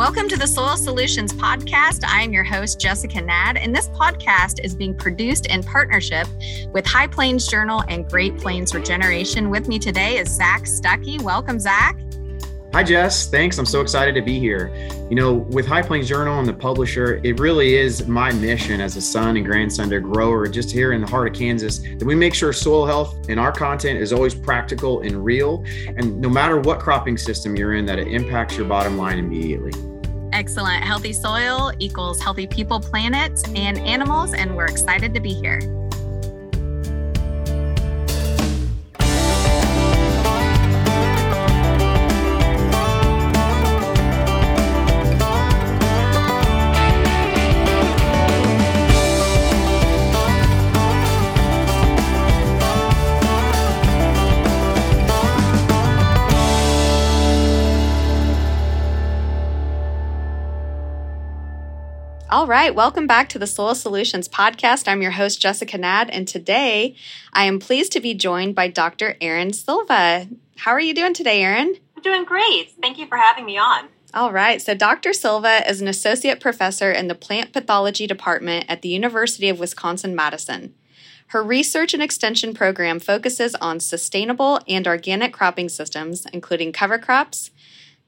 Welcome to the Soil Solutions Podcast. I am your host, Jessica Nad, and this podcast is being produced in partnership with High Plains Journal and Great Plains Regeneration. With me today is Zach Stuckey. Welcome, Zach. Hi, Jess. Thanks. I'm so excited to be here. You know, with High Plains Journal and the publisher, it really is my mission as a son and grandson to grower just here in the heart of Kansas that we make sure soil health and our content is always practical and real. And no matter what cropping system you're in, that it impacts your bottom line immediately. Excellent. Healthy soil equals healthy people, planet, and animals. And we're excited to be here. All right, welcome back to the Soil Solutions Podcast. I'm your host, Jessica Nad, and today I am pleased to be joined by Dr. Erin Silva. How are you doing today, Erin? I'm doing great. Thank you for having me on. All right, so Dr. Silva is an associate professor in the plant pathology department at the University of Wisconsin Madison. Her research and extension program focuses on sustainable and organic cropping systems, including cover crops,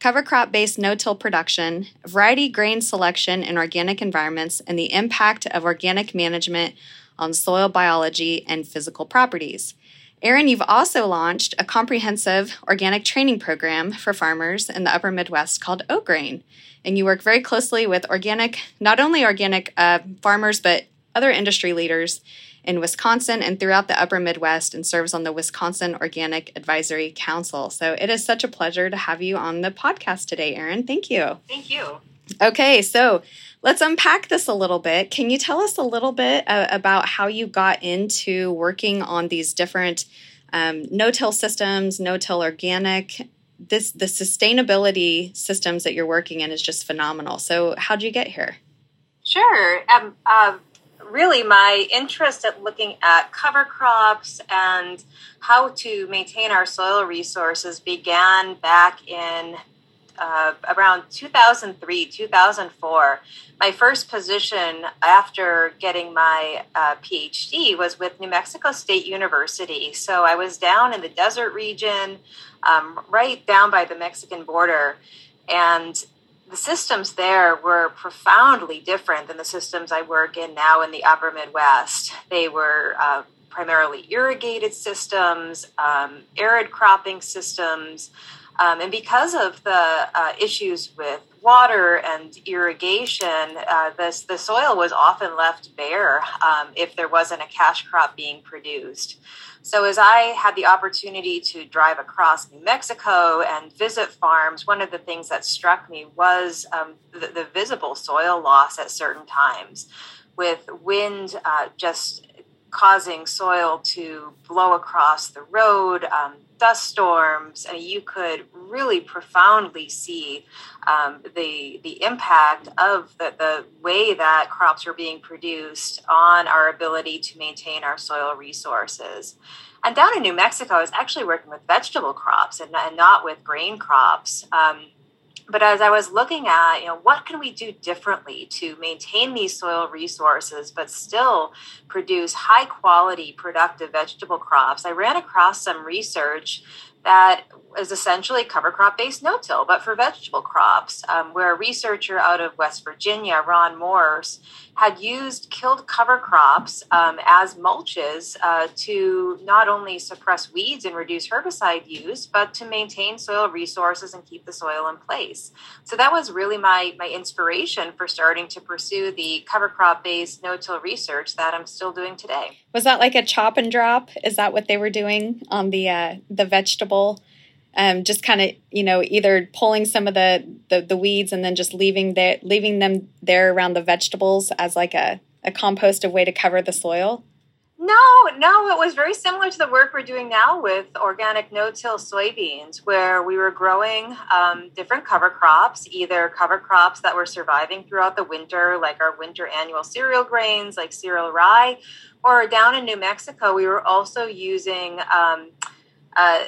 cover crop based no till production, variety grain selection in organic environments, and the impact of organic management on soil biology and physical properties. Erin, you've also launched a comprehensive organic training program for farmers in the upper Midwest called OGrain. And you work very closely with organic, not only organic uh, farmers, but other industry leaders in Wisconsin and throughout the upper Midwest and serves on the Wisconsin Organic Advisory Council. So it is such a pleasure to have you on the podcast today, Erin. Thank you. Thank you. Okay, so let's unpack this a little bit. Can you tell us a little bit uh, about how you got into working on these different um, no-till systems, no-till organic? This the sustainability systems that you're working in is just phenomenal. So, how did you get here? Sure. Um, uh, really my interest at looking at cover crops and how to maintain our soil resources began back in uh, around 2003, 2004. My first position after getting my uh, PhD was with New Mexico State University. So I was down in the desert region, um, right down by the Mexican border. And the systems there were profoundly different than the systems I work in now in the upper Midwest. They were uh, primarily irrigated systems, um, arid cropping systems. Um, and because of the uh, issues with water and irrigation, uh, this, the soil was often left bare um, if there wasn't a cash crop being produced. So, as I had the opportunity to drive across New Mexico and visit farms, one of the things that struck me was um, the, the, visible soil loss at certain times, with wind uh, just causing soil to blow across the road, um, dust storms, and you could really profoundly see um, the the impact of the, the way that crops are being produced on our ability to maintain our soil resources. And down in New Mexico, I was actually working with vegetable crops and, and not with grain crops. Um, but as I was looking at, you know, what can we do differently to maintain these soil resources but still produce high quality productive vegetable crops, I ran across some research that is essentially cover crop based no till, but for vegetable crops, um, where a researcher out of West Virginia, Ron Morse, had used killed cover crops um, as mulches uh, to not only suppress weeds and reduce herbicide use, but to maintain soil resources and keep the soil in place. So that was really my, my inspiration for starting to pursue the cover crop based no till research that I'm still doing today. Was that like a chop and drop? Is that what they were doing on the uh, the vegetable? Um, just kind of you know either pulling some of the, the, the weeds and then just leaving the, leaving them there around the vegetables as like a, a composted way to cover the soil? No no it was very similar to the work we're doing now with organic no-till soybeans where we were growing um, different cover crops either cover crops that were surviving throughout the winter like our winter annual cereal grains like cereal rye or down in new mexico we were also using um, uh,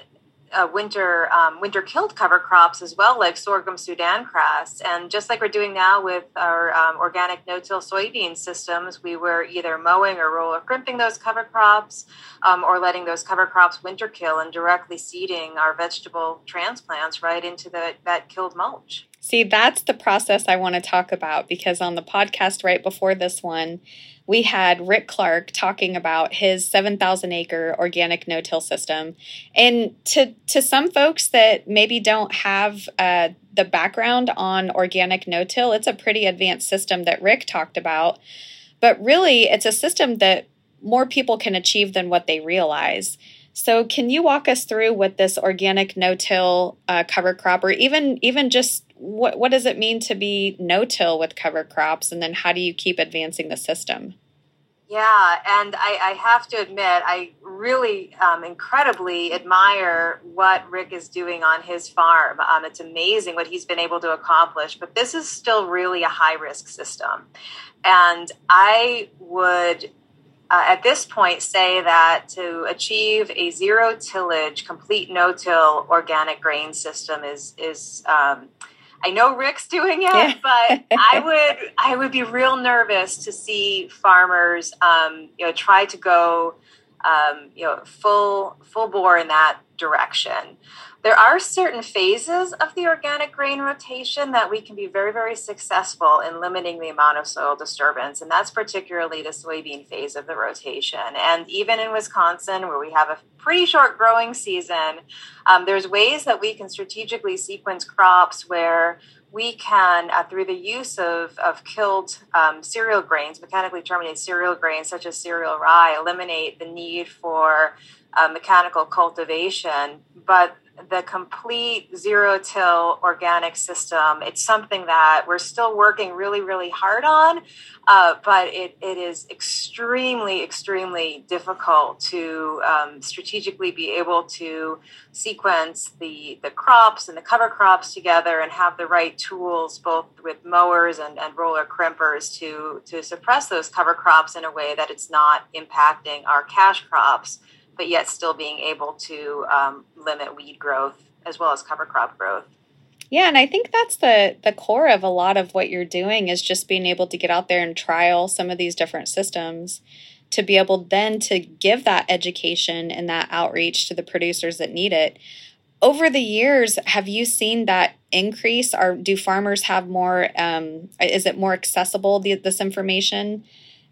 uh, winter um, winter killed cover crops as well, like sorghum Sudan grass. And just like we're doing now with our um, organic no-till soybean systems, we were either mowing or roller crimping those cover crops, um, or letting those cover crops winter kill and directly seeding our vegetable transplants right into the, that killed mulch. See, that's the process I want to talk about because on the podcast right before this one, we had Rick Clark talking about his 7,000 acre organic no till system. And to, to some folks that maybe don't have uh, the background on organic no till, it's a pretty advanced system that Rick talked about. But really, it's a system that more people can achieve than what they realize. So, can you walk us through what this organic no-till uh, cover crop, or even even just what what does it mean to be no-till with cover crops, and then how do you keep advancing the system? Yeah, and I, I have to admit, I really um, incredibly admire what Rick is doing on his farm. Um, it's amazing what he's been able to accomplish, but this is still really a high risk system. And I would uh, at this point say that to achieve a zero tillage, complete no-till organic grain system is is um, I know Rick's doing it, but I would I would be real nervous to see farmers um, you know try to go um, you know full full bore in that direction. There are certain phases of the organic grain rotation that we can be very, very successful in limiting the amount of soil disturbance, and that's particularly the soybean phase of the rotation. And even in Wisconsin, where we have a pretty short growing season, um, there's ways that we can strategically sequence crops where we can, uh, through the use of, of killed um, cereal grains, mechanically terminated cereal grains such as cereal rye, eliminate the need for uh, mechanical cultivation. But the complete zero till organic system. It's something that we're still working really, really hard on, uh, but it, it is extremely, extremely difficult to um, strategically be able to sequence the, the crops and the cover crops together and have the right tools, both with mowers and, and roller crimpers, to, to suppress those cover crops in a way that it's not impacting our cash crops but yet still being able to um, limit weed growth as well as cover crop growth. Yeah, and I think that's the the core of a lot of what you're doing is just being able to get out there and trial some of these different systems to be able then to give that education and that outreach to the producers that need it. Over the years, have you seen that increase? Or do farmers have more? Um, is it more accessible the, this information?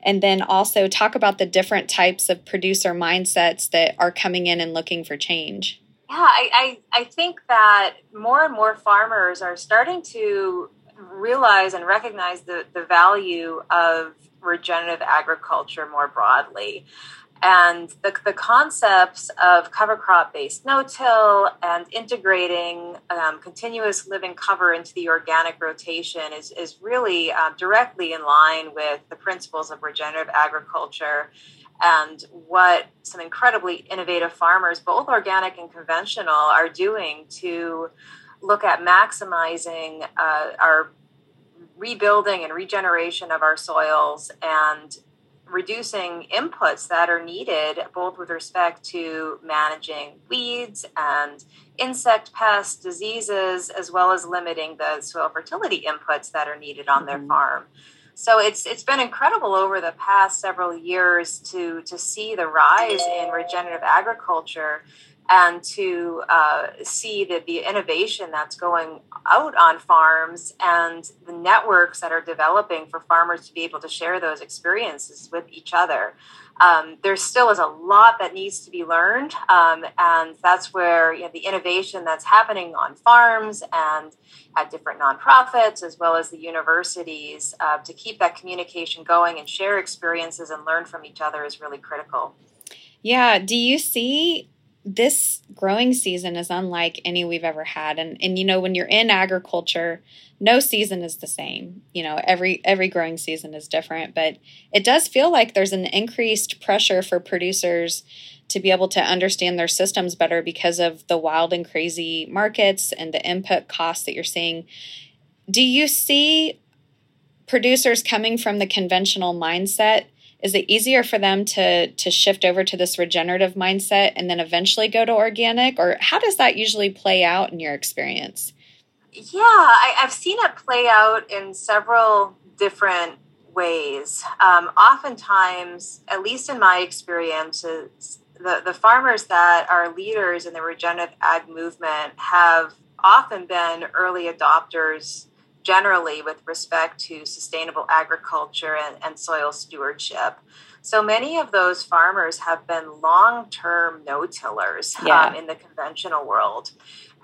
And then also talk about the different types of producer mindsets that are coming in and looking for change. Yeah, I, I, I think that more and more farmers are starting to realize and recognize the, the value of regenerative agriculture more broadly and the, the concepts of cover crop based no till and integrating um, continuous living cover into the organic rotation is, is really uh, directly in line with the principles of regenerative agriculture and what some incredibly innovative farmers, both organic and conventional, are doing to look at maximizing uh, our rebuilding and regeneration of our soils and reducing inputs that are needed both with respect to managing weeds and insect pests, diseases, as well as limiting the soil fertility inputs that are needed on their mm-hmm. farm. So it's it's been incredible over the past several years to to see the rise in regenerative agriculture and to uh, see the, the innovation that's going out on farms and the networks that are developing for farmers to be able to share those experiences with each other. Um, there still is a lot that needs to be learned, um, and that's where you know, the innovation that's happening on farms and at different nonprofits, as well as the universities, uh, to keep that communication going and share experiences and learn from each other is really critical. Yeah. Do you see this growing season is unlike any we've ever had. And and you know when you're in agriculture no season is the same. You know every every growing season is different but it does feel like there's an increased pressure for producers to be able to understand their systems better because of the wild and crazy markets and the input costs that you're seeing. Do you see producers coming from the conventional mindset is it easier for them to to shift over to this regenerative mindset and then eventually go to organic? Or how does that usually play out in your experience? Yeah I, have seen it play out in several different ways. Um, oftentimes at least in my experiences the, the farmers that are leaders in the regenerative ag movement have often been early adopters generally with respect to sustainable agriculture and, and soil stewardship. So many of those farmers have been long term no tillers yeah. um, in the conventional world.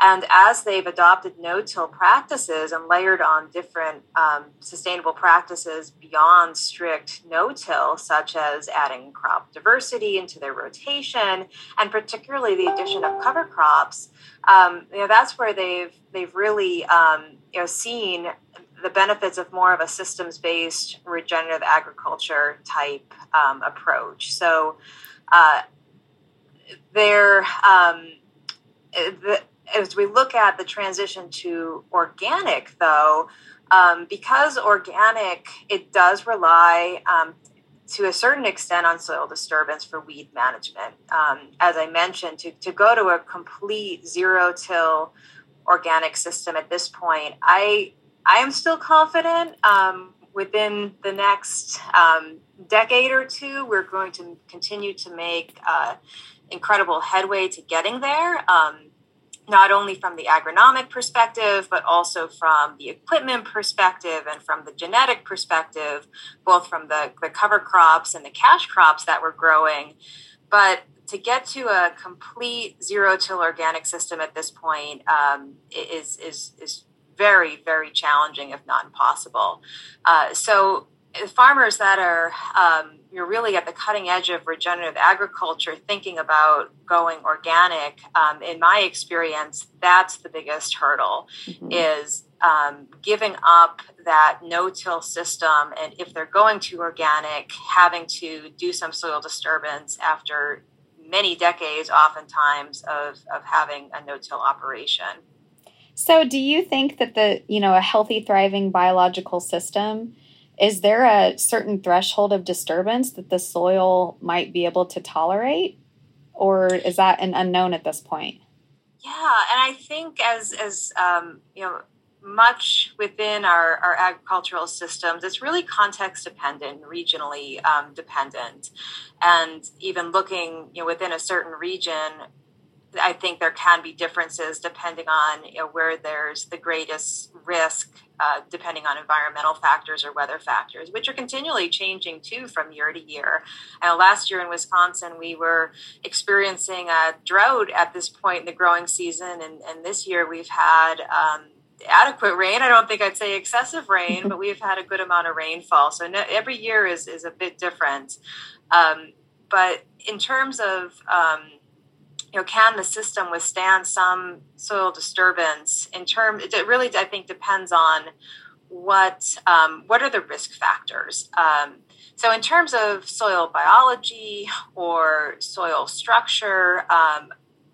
And as they've adopted no till practices and layered on different um, sustainable practices beyond strict no till, such as adding crop diversity into their rotation, and particularly the addition of cover crops, um, you know, that's where they've they've really um, you know seeing the benefits of more of a systems based regenerative agriculture type um, approach. So, uh, they're um, the, as we look at the transition to organic, though, um, because organic, it does rely um, to a certain extent on soil disturbance for weed management. Um, as I mentioned, to, to go to a complete zero till organic system at this point, I I am still confident. Um, within the next um, decade or two, we're going to continue to make uh, incredible headway to getting there. Um, not only from the agronomic perspective, but also from the equipment perspective and from the genetic perspective, both from the, the cover crops and the cash crops that we're growing. But to get to a complete zero till organic system at this point um, is, is, is very, very challenging, if not impossible. Uh, so farmers that are um, you're really at the cutting edge of regenerative agriculture thinking about going organic um, in my experience that's the biggest hurdle mm-hmm. is um, giving up that no-till system and if they're going to organic having to do some soil disturbance after many decades oftentimes of, of having a no-till operation. So do you think that the you know a healthy thriving biological system is there a certain threshold of disturbance that the soil might be able to tolerate? Or is that an unknown at this point? Yeah and i think as as um, you know much within our, our agricultural systems it's really context dependent regionally um, dependent and even looking you know within a certain region I think there can be differences depending on you know, where there's the greatest risk, uh, depending on environmental factors or weather factors, which are continually changing too from year to year. I know last year in Wisconsin, we were experiencing a drought at this point in the growing season, and, and this year we've had um, adequate rain. I don't think I'd say excessive rain, but we've had a good amount of rainfall. So every year is, is a bit different. Um, but in terms of um, you know, can the system withstand some soil disturbance? In term, it really I think depends on what um, what are the risk factors. Um, so, in terms of soil biology or soil structure, um,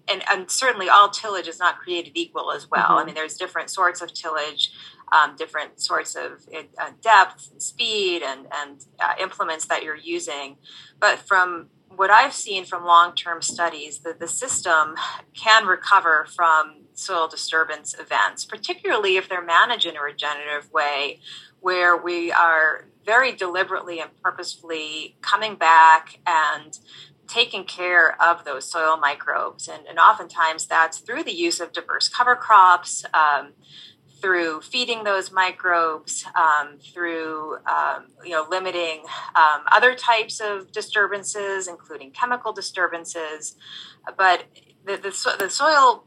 and, and, certainly all tillage is not created equal as well. Mm-hmm. I mean, there's different sorts of tillage, um, different sorts of uh, depth and speed and, and uh, implements that you're using. But from what I've seen from long term studies, that the system can recover from soil disturbance events, particularly if they're managed in a regenerative way, where we are very deliberately and purposefully coming back and taking care of those soil microbes. And, and oftentimes that's through the use of diverse cover crops. Um, through feeding those microbes, um, through um, you know limiting um, other types of disturbances, including chemical disturbances. But the, the, the soil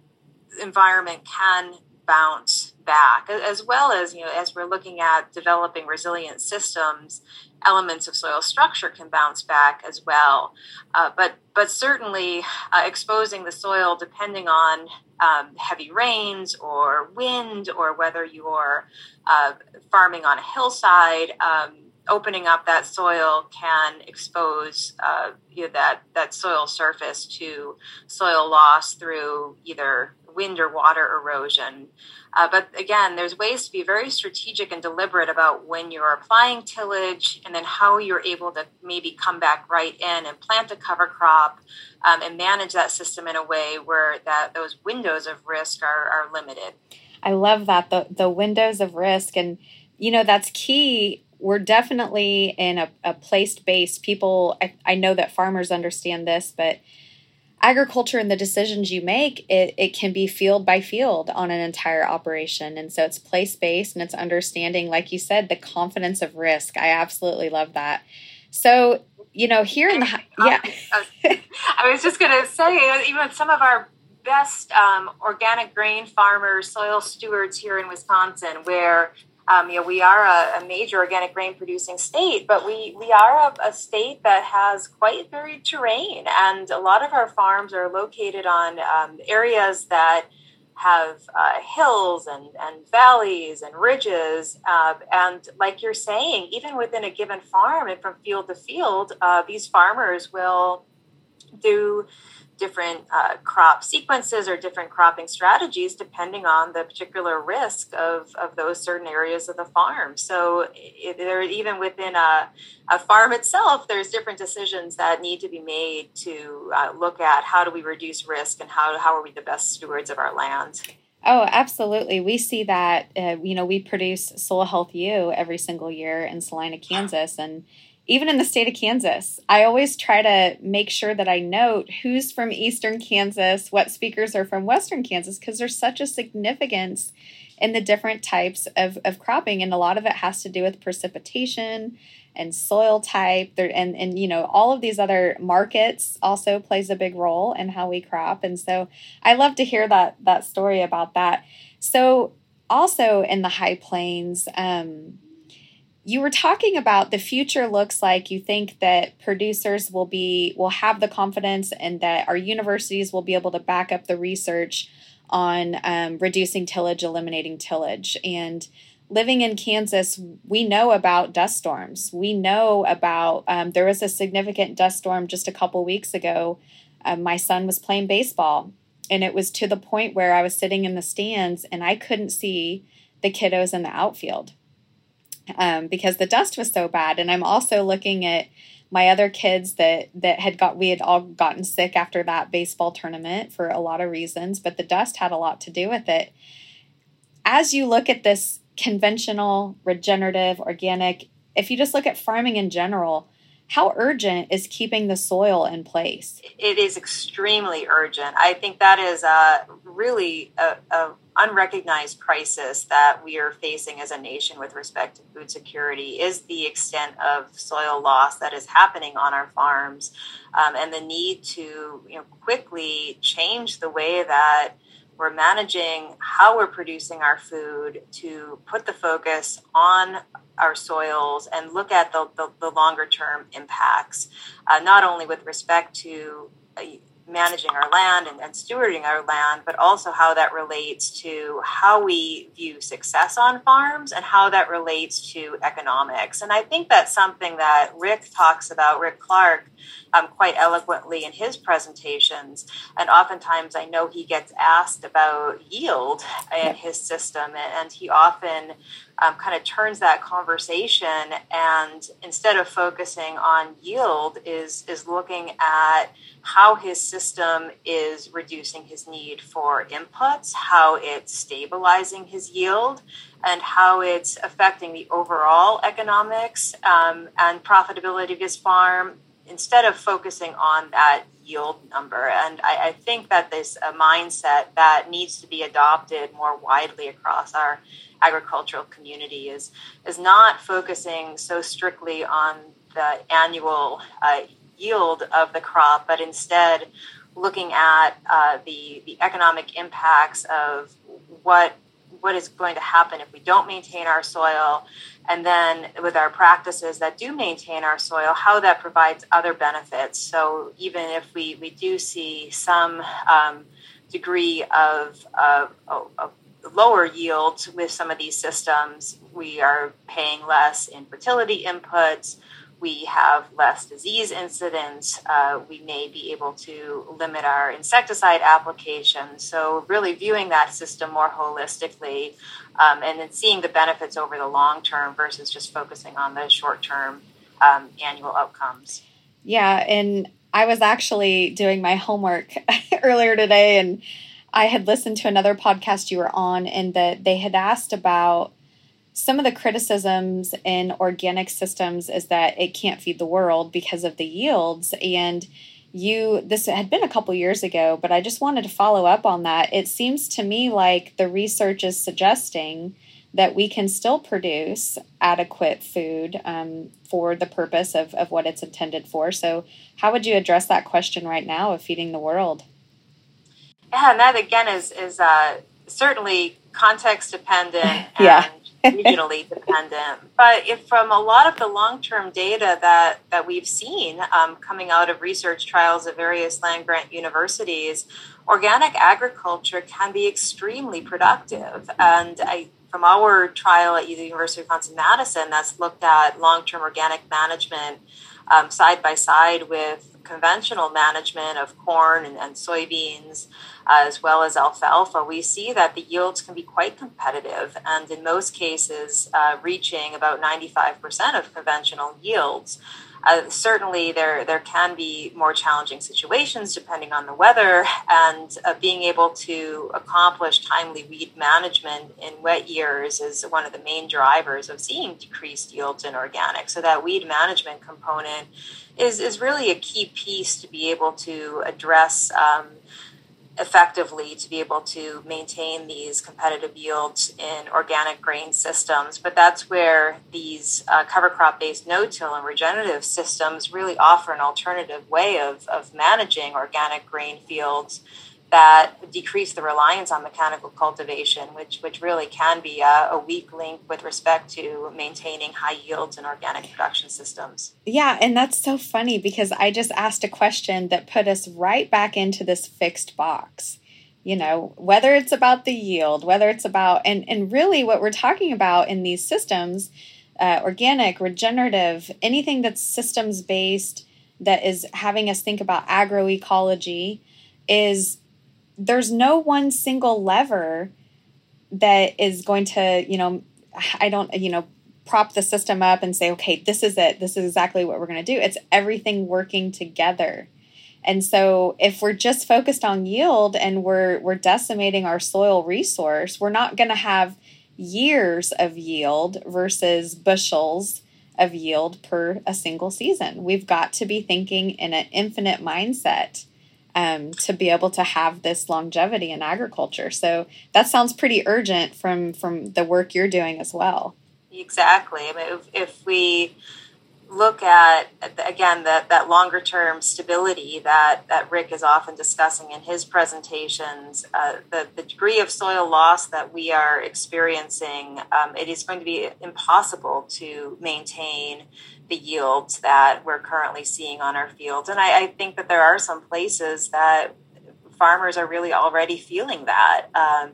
environment can bounce back, as well as you know as we're looking at developing resilient systems, elements of soil structure can bounce back as well. Uh, but but certainly uh, exposing the soil, depending on um, heavy rains or wind, or whether you're uh, farming on a hillside. Um, opening up that soil can expose uh, you know, that that soil surface to soil loss through either wind or water erosion. Uh, but again, there's ways to be very strategic and deliberate about when you're applying tillage and then how you're able to maybe come back right in and plant a cover crop um, and manage that system in a way where that those windows of risk are, are limited. I love that the the windows of risk and you know that's key we're definitely in a, a place based people I, I know that farmers understand this but agriculture and the decisions you make it, it can be field by field on an entire operation. And so it's place based and it's understanding like you said the confidence of risk. I absolutely love that. So you know here in the yeah. I was just going to say even some of our best um, organic grain farmers soil stewards here in wisconsin where um, you know, we are a, a, major organic grain producing state, but we, we are a, a, state that has quite varied terrain. And a lot of our farms are located on um, areas that have uh, hills and, and valleys and ridges. Uh, and like you're saying, even within a given farm and from field to field, uh, these farmers will do different uh, crop sequences or different cropping strategies depending on the particular risk of, of those certain areas of the farm. So it, there, even within a, a farm itself, there's different decisions that need to be made to uh, look at how do we reduce risk and how, how are we the best stewards of our land. Oh, absolutely. We see that, uh, you know, we produce Soil Health U every single year in Salina, Kansas. And even in the state of Kansas, I always try to make sure that I note who's from Eastern Kansas, what speakers are from Western Kansas, because there's such a significance in the different types of, of cropping. And a lot of it has to do with precipitation and soil type there, and, and, you know, all of these other markets also plays a big role in how we crop. And so I love to hear that, that story about that. So also in the high plains, um, you were talking about the future looks like. You think that producers will be will have the confidence and that our universities will be able to back up the research on um, reducing tillage eliminating tillage. And living in kansas we know about dust storms. We know about um, there was a significant dust storm just a couple weeks ago. Uh, my son was playing baseball and it was to the point where i was sitting in the stands and i couldn't see the kiddos in the outfield um, because the dust was so bad. And I'm also looking at my other kids that that had got we had all gotten sick after that baseball tournament for a lot of reasons, but the dust had a lot to do with it. As you look at this conventional, regenerative, organic, if you just look at farming in general, how urgent is keeping the soil in place? It is extremely urgent. I think that is a really a, a, unrecognized crisis that we are facing as a nation with respect to food security is the extent of soil loss that is happening on our farms, um, and the need to you know quickly change the way that we're managing how we're producing our food to put the focus on our soils and look at the, the, the longer term impacts, uh, not only with respect to uh, managing our land and, and, stewarding our land, but also how that relates to how we view success on farms and how that relates to economics. And I think that's something that Rick talks about, Rick Clark, um, quite eloquently in his presentations. And oftentimes I know he gets asked about yield in his system, and he often um, kind of turns that conversation and instead of focusing on yield is is looking at how his system is reducing his need for inputs how it's stabilizing his yield and how it's affecting the overall economics um, and profitability of his farm. Instead of focusing on that yield number. And I, I think that this a mindset that needs to be adopted more widely across our agricultural community is is not focusing so strictly on the annual uh, yield of the crop, but instead looking at uh, the the economic impacts of what what is going to happen if we don't maintain our soil? And then with our practices that do maintain our soil how that provides other benefits. So even if we, we do see some um, degree of, of, of, lower yields with some of these systems we are paying less in fertility inputs we have less disease incidence. Uh, we may be able to limit our insecticide application. So, really viewing that system more holistically um, and then seeing the benefits over the long term versus just focusing on the short term um, annual outcomes. Yeah, and I was actually doing my homework earlier today and I had listened to another podcast you were on and that they had asked about some of the criticisms in organic systems is that it can't feed the world because of the yields. And you this had been a couple years ago but i just wanted to follow up on that. It seems to me like the research is suggesting that we can still produce adequate food um, for the purpose of, of what it's intended for. So how would you address that question right now of feeding the world? Yeah and that again is is uh, certainly context dependent yeah regionally dependent. But if from a lot of the long term data that, that we've seen um, coming out of research trials at various land grant universities, organic agriculture can be extremely productive. And I, from our trial at the University of Wisconsin Madison, that's looked at long term organic management um, side by side with conventional management of corn and, and soybeans, uh, as well as alfalfa, we see that the yields can be quite competitive and in most cases uh, reaching about 95% of conventional yields. Uh, certainly, there there can be more challenging situations depending on the weather, and uh, being able to accomplish timely weed management in wet years is one of the main drivers of seeing decreased yields in organic. So that weed management component is is really a key piece to be able to address. Um, effectively to be able to maintain these competitive yields in organic grain systems. But that's where these uh, cover crop based no till and regenerative systems really offer an alternative way of, of managing organic grain fields that decrease the reliance on mechanical cultivation, which which really can be a, a, weak link with respect to maintaining high yields in organic production systems. Yeah, and that's so funny because I just asked a question that put us right back into this fixed box. You know, whether it's about the yield, whether it's about and and really what we're talking about in these systems, uh, organic, regenerative, anything that's systems based that is having us think about agroecology is there's no one single lever that is going to, you know, I don't, you know, prop the system up and say, okay, this is it. This is exactly what we're going to do. It's everything working together. And so if we're just focused on yield and we're we're decimating our soil resource, we're not going to have years of yield versus bushels of yield per a single season. We've got to be thinking in an infinite mindset um, to be able to have this longevity in agriculture. So that sounds pretty urgent from from the work you're doing as well. Exactly. I mean, if, if we look at again that that longer term stability that that Rick is often discussing in his presentations, uh, the the degree of soil loss that we are experiencing, um, it is going to be impossible to maintain the yields that we're currently seeing on our fields. And I, I think that there are some places that farmers are really already feeling that. Um,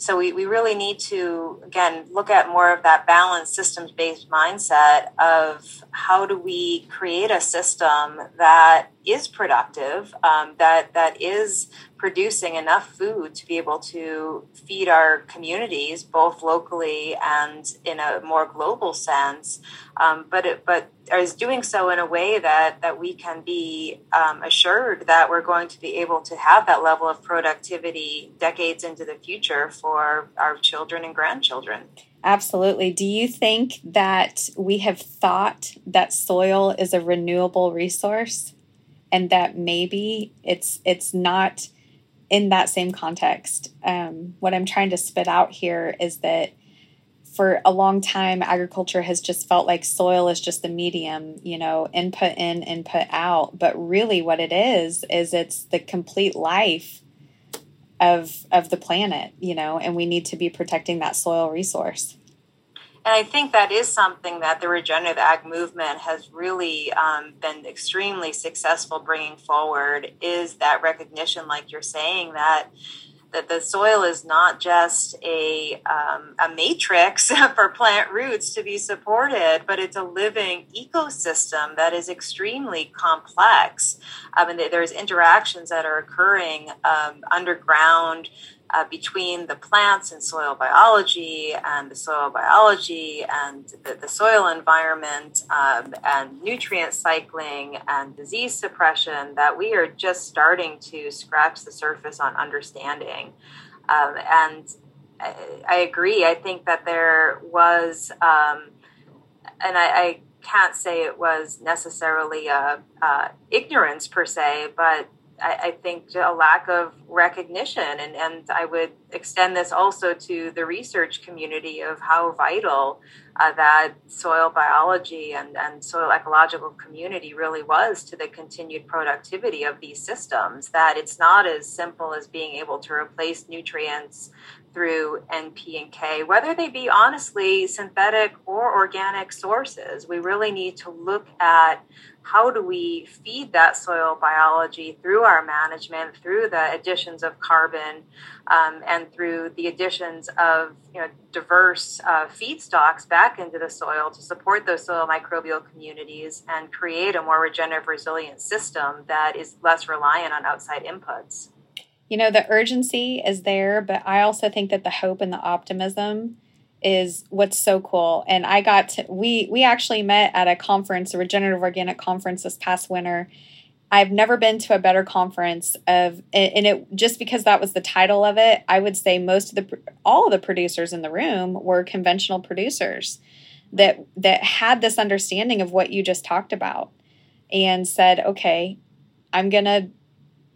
so we, we really need to, again, look at more of that balanced systems based mindset of how do we create a system that is productive, um, that, that is producing enough food to be able to feed our communities, both locally and in a more global sense, um, but it, but is doing so in a way that that we can be um, assured that we're going to be able to have that level of productivity decades into the future for our children and grandchildren. Absolutely. Do you think that we have thought that soil is a renewable resource and that maybe it's it's not in that same context, um, what I'm trying to spit out here is that for a long time, agriculture has just felt like soil is just the medium, you know, input in, input out. But really, what it is, is it's the complete life of of the planet, you know, and we need to be protecting that soil resource. And I think that is something that the regenerative ag movement has really um, been extremely successful bringing forward is that recognition, like you're saying, that that the soil is not just a, um, a matrix for plant roots to be supported, but it's a living ecosystem that is extremely complex. I mean, there's interactions that are occurring um, underground uh, between the plants and soil biology and the soil biology and the, the soil environment um, and nutrient cycling and disease suppression that we are just starting to scratch the surface on understanding. Um, and I, I, agree. I think that there was, um, and I, I, can't say it was necessarily a, a ignorance per se, but I, I, think a lack of recognition. And, and I would extend this also to the research community of how vital uh, that soil biology and, and soil ecological community really was to the continued productivity of these systems. That it's not as simple as being able to replace nutrients through NP and K, whether they be honestly synthetic or organic sources. We really need to look at how do we feed that soil biology through our management, through the additions of carbon, um, and through the additions of you know, diverse uh, feedstocks back into the soil to support those soil microbial communities and create a more regenerative, resilient system that is less reliant on outside inputs. You know, the urgency is there, but I also think that the hope and the optimism is what's so cool. And I got to, we we actually met at a conference, a regenerative organic conference this past winter. I've never been to a better conference of and it just because that was the title of it, I would say most of the all of the producers in the room were conventional producers that that had this understanding of what you just talked about and said, "Okay, I'm going to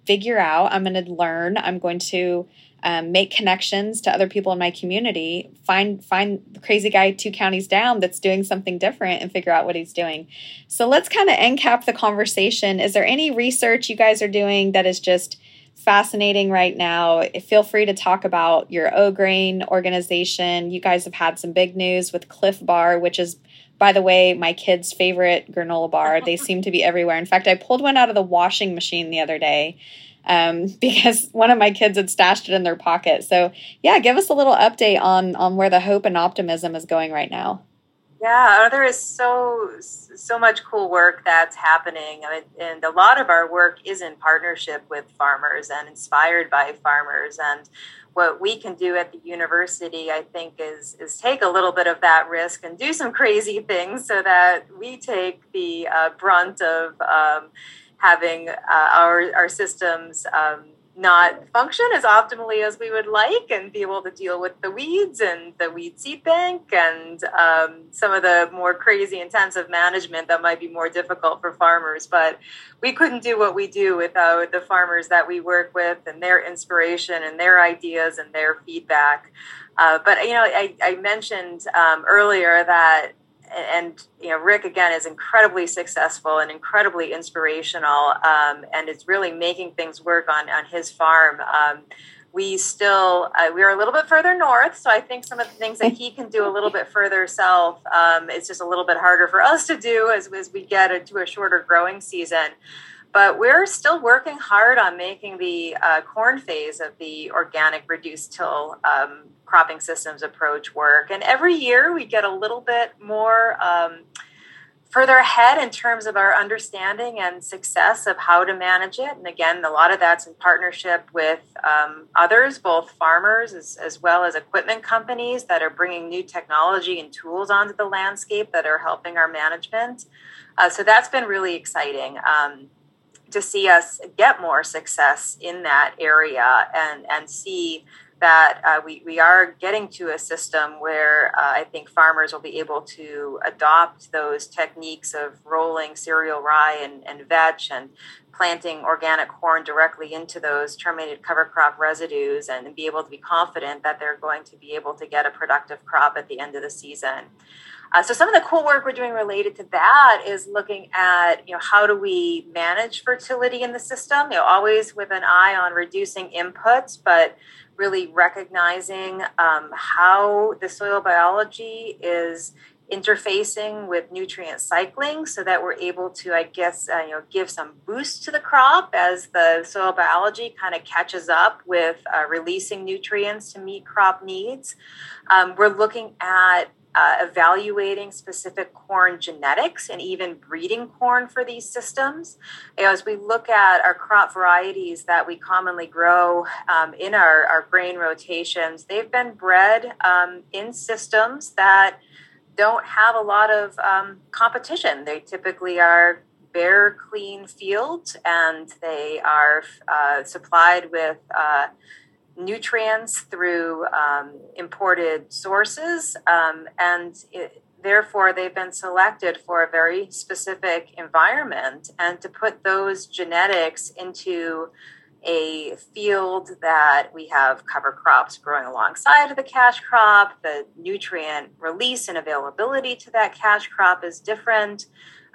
figure out, I'm going to learn, I'm going to um, make connections to other people in my community, find find the crazy guy two counties down that's doing something different and figure out what he's doing. So let's kind of end cap the conversation. Is there any research you guys are doing that is just fascinating right now? Feel free to talk about your OGrain organization. You guys have had some big news with Clif Bar, which is by the way, my kids' favorite granola bar. They seem to be everywhere. In fact, I pulled one out of the washing machine the other day um, because one of my kids had stashed it in their pocket. So yeah, give us a little update on on where the hope and optimism is going right now. Yeah, there is so so much cool work that's happening, and a lot of our work is in partnership with farmers and inspired by farmers. And what we can do at the university, I think, is is take a little bit of that risk and do some crazy things, so that we take the uh, brunt of. Um, having uh, our our systems um, not function as optimally as we would like and be able to deal with the weeds and the weed seed bank and um, some of the more crazy intensive management that might be more difficult for farmers. But we couldn't do what we do without the farmers that we work with and their inspiration and their ideas and their feedback. Uh, but you know i, I mentioned um, earlier that and you know Rick again is incredibly successful and incredibly inspirational, um, and is really making things work on on his farm. Um, we still uh, we are a little bit further north, so I think some of the things that he can do a little bit further south, um, it's just a little bit harder for us to do as, as we get into a shorter growing season. But we're still working hard on making the uh, corn phase of the organic reduced till um, cropping systems approach work. And every year we get a little bit more um, further ahead in terms of our understanding and success of how to manage it. And again, a lot of that's in partnership with um, others, both farmers as, as well as equipment companies that are bringing new technology and tools onto the landscape that are helping our management. Uh, so that's been really exciting. Um, to see us get more success in that area and and see that uh, we, we are getting to a system where uh, I think farmers will be able to adopt those techniques of rolling cereal rye and, and vetch and planting organic corn directly into those terminated cover crop residues and be able to be confident that they're going to be able to get a productive crop at the end of the season. Uh, so some of the cool work we're doing related to that is looking at you know how do we manage fertility in the system? You know always with an eye on reducing inputs but really recognizing um, how the soil biology is interfacing with nutrient cycling so that we're able to i guess uh, you know give some boost to the crop as the soil biology kind of catches up with uh, releasing nutrients to meet crop needs. Um, we're looking at uh, evaluating specific corn genetics and even breeding corn for these systems. You know, as we look at our crop varieties that we commonly grow um, in our, our grain rotations, they've been bred um, in systems that don't have a lot of um, competition. They typically are bare, clean fields, and they are uh, supplied with uh, nutrients through um, imported sources, um, and it, therefore they've been selected for a very specific environment. And to put those genetics into a field that we have cover crops growing alongside of the cash crop. The nutrient release and availability to that cash crop is different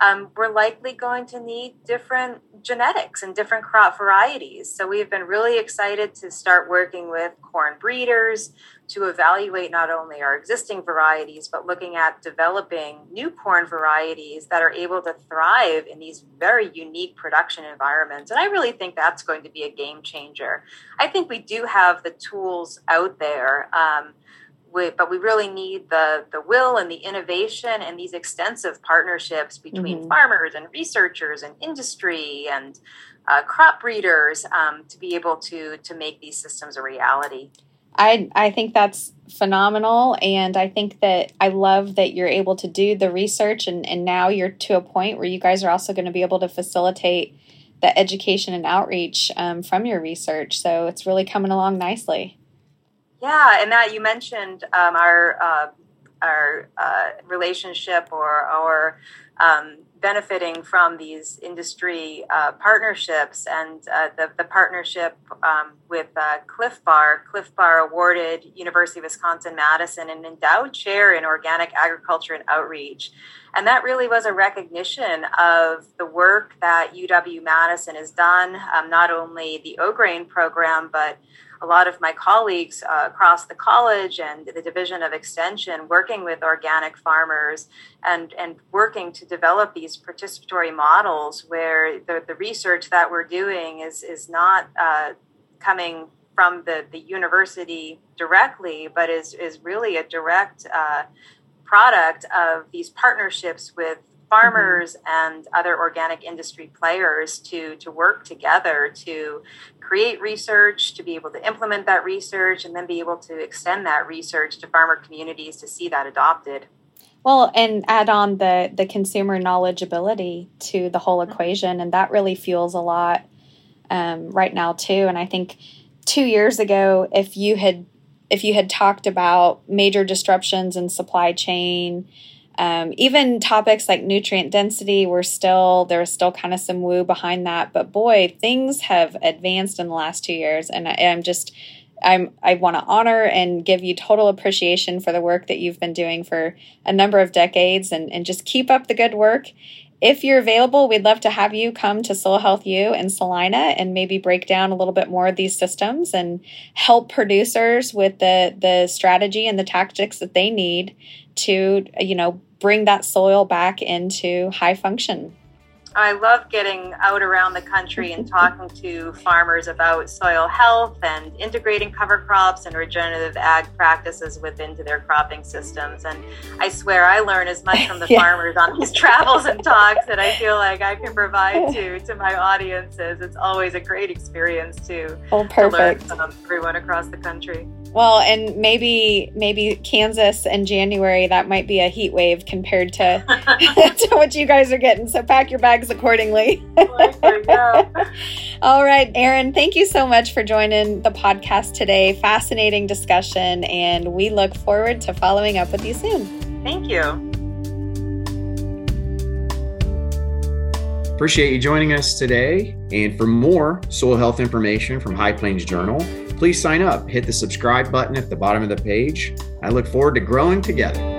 um, we're likely going to need different genetics and different crop varieties. So we've been really excited to start working with corn breeders to evaluate not only our existing varieties, but looking at developing new corn varieties that are able to thrive in these very unique production environments. And I really think that's going to be a game changer. I think we do have the tools out there. Um, we, but we really need the the will and the innovation and these extensive partnerships between mm-hmm. farmers and researchers and industry and uh, crop breeders um, to be able to to make these systems a reality. I I think that's phenomenal, and I think that I love that you're able to do the research, and and now you're to a point where you guys are also going to be able to facilitate the education and outreach um, from your research. So it's really coming along nicely. Yeah, and that you mentioned um, our uh, our uh, relationship or our um, benefiting from these industry uh, partnerships and uh, the, the partnership um, with uh, Clif Bar. Clif Bar awarded University of Wisconsin Madison an endowed chair in organic agriculture and outreach. And that really was a recognition of the work that UW Madison has done, um, not only the OGrain program, but a lot of my colleagues uh, across the college and the division of extension working with organic farmers and, and working to develop these participatory models where the, the research that we're doing is, is not uh, coming from the, the university directly, but is, is really a direct uh, product of these partnerships with farmers mm-hmm. and other organic industry players to to work together to create research to be able to implement that research and then be able to extend that research to farmer communities to see that adopted well and add on the the consumer knowledgeability to the whole mm-hmm. equation and that really fuels a lot um, right now too and i think two years ago if you had if you had talked about major disruptions in supply chain um, even topics like nutrient density were still there's still kind of some woo behind that, but boy, things have advanced in the last two years, and I, I'm just I'm I want to honor and give you total appreciation for the work that you've been doing for a number of decades, and and just keep up the good work. If you're available, we'd love to have you come to Soil Health U in Salina and maybe break down a little bit more of these systems and help producers with the the strategy and the tactics that they need to you know bring that soil back into high function. I love getting out around the country and talking to farmers about soil health and integrating cover crops and regenerative ag practices within their cropping systems. And I swear I learn as much from the yeah. farmers on these travels and talks that I feel like I can provide to to my audiences. It's always a great experience to, oh, perfect. to learn from everyone across the country. Well, and maybe maybe Kansas in January that might be a heat wave compared to to what you guys are getting. So pack your bags accordingly. All right, Erin, thank you so much for joining the podcast today. Fascinating discussion, and we look forward to following up with you soon. Thank you. Appreciate you joining us today. And for more soil health information from High Plains Journal, please sign up. Hit the subscribe button at the bottom of the page. I look forward to growing together.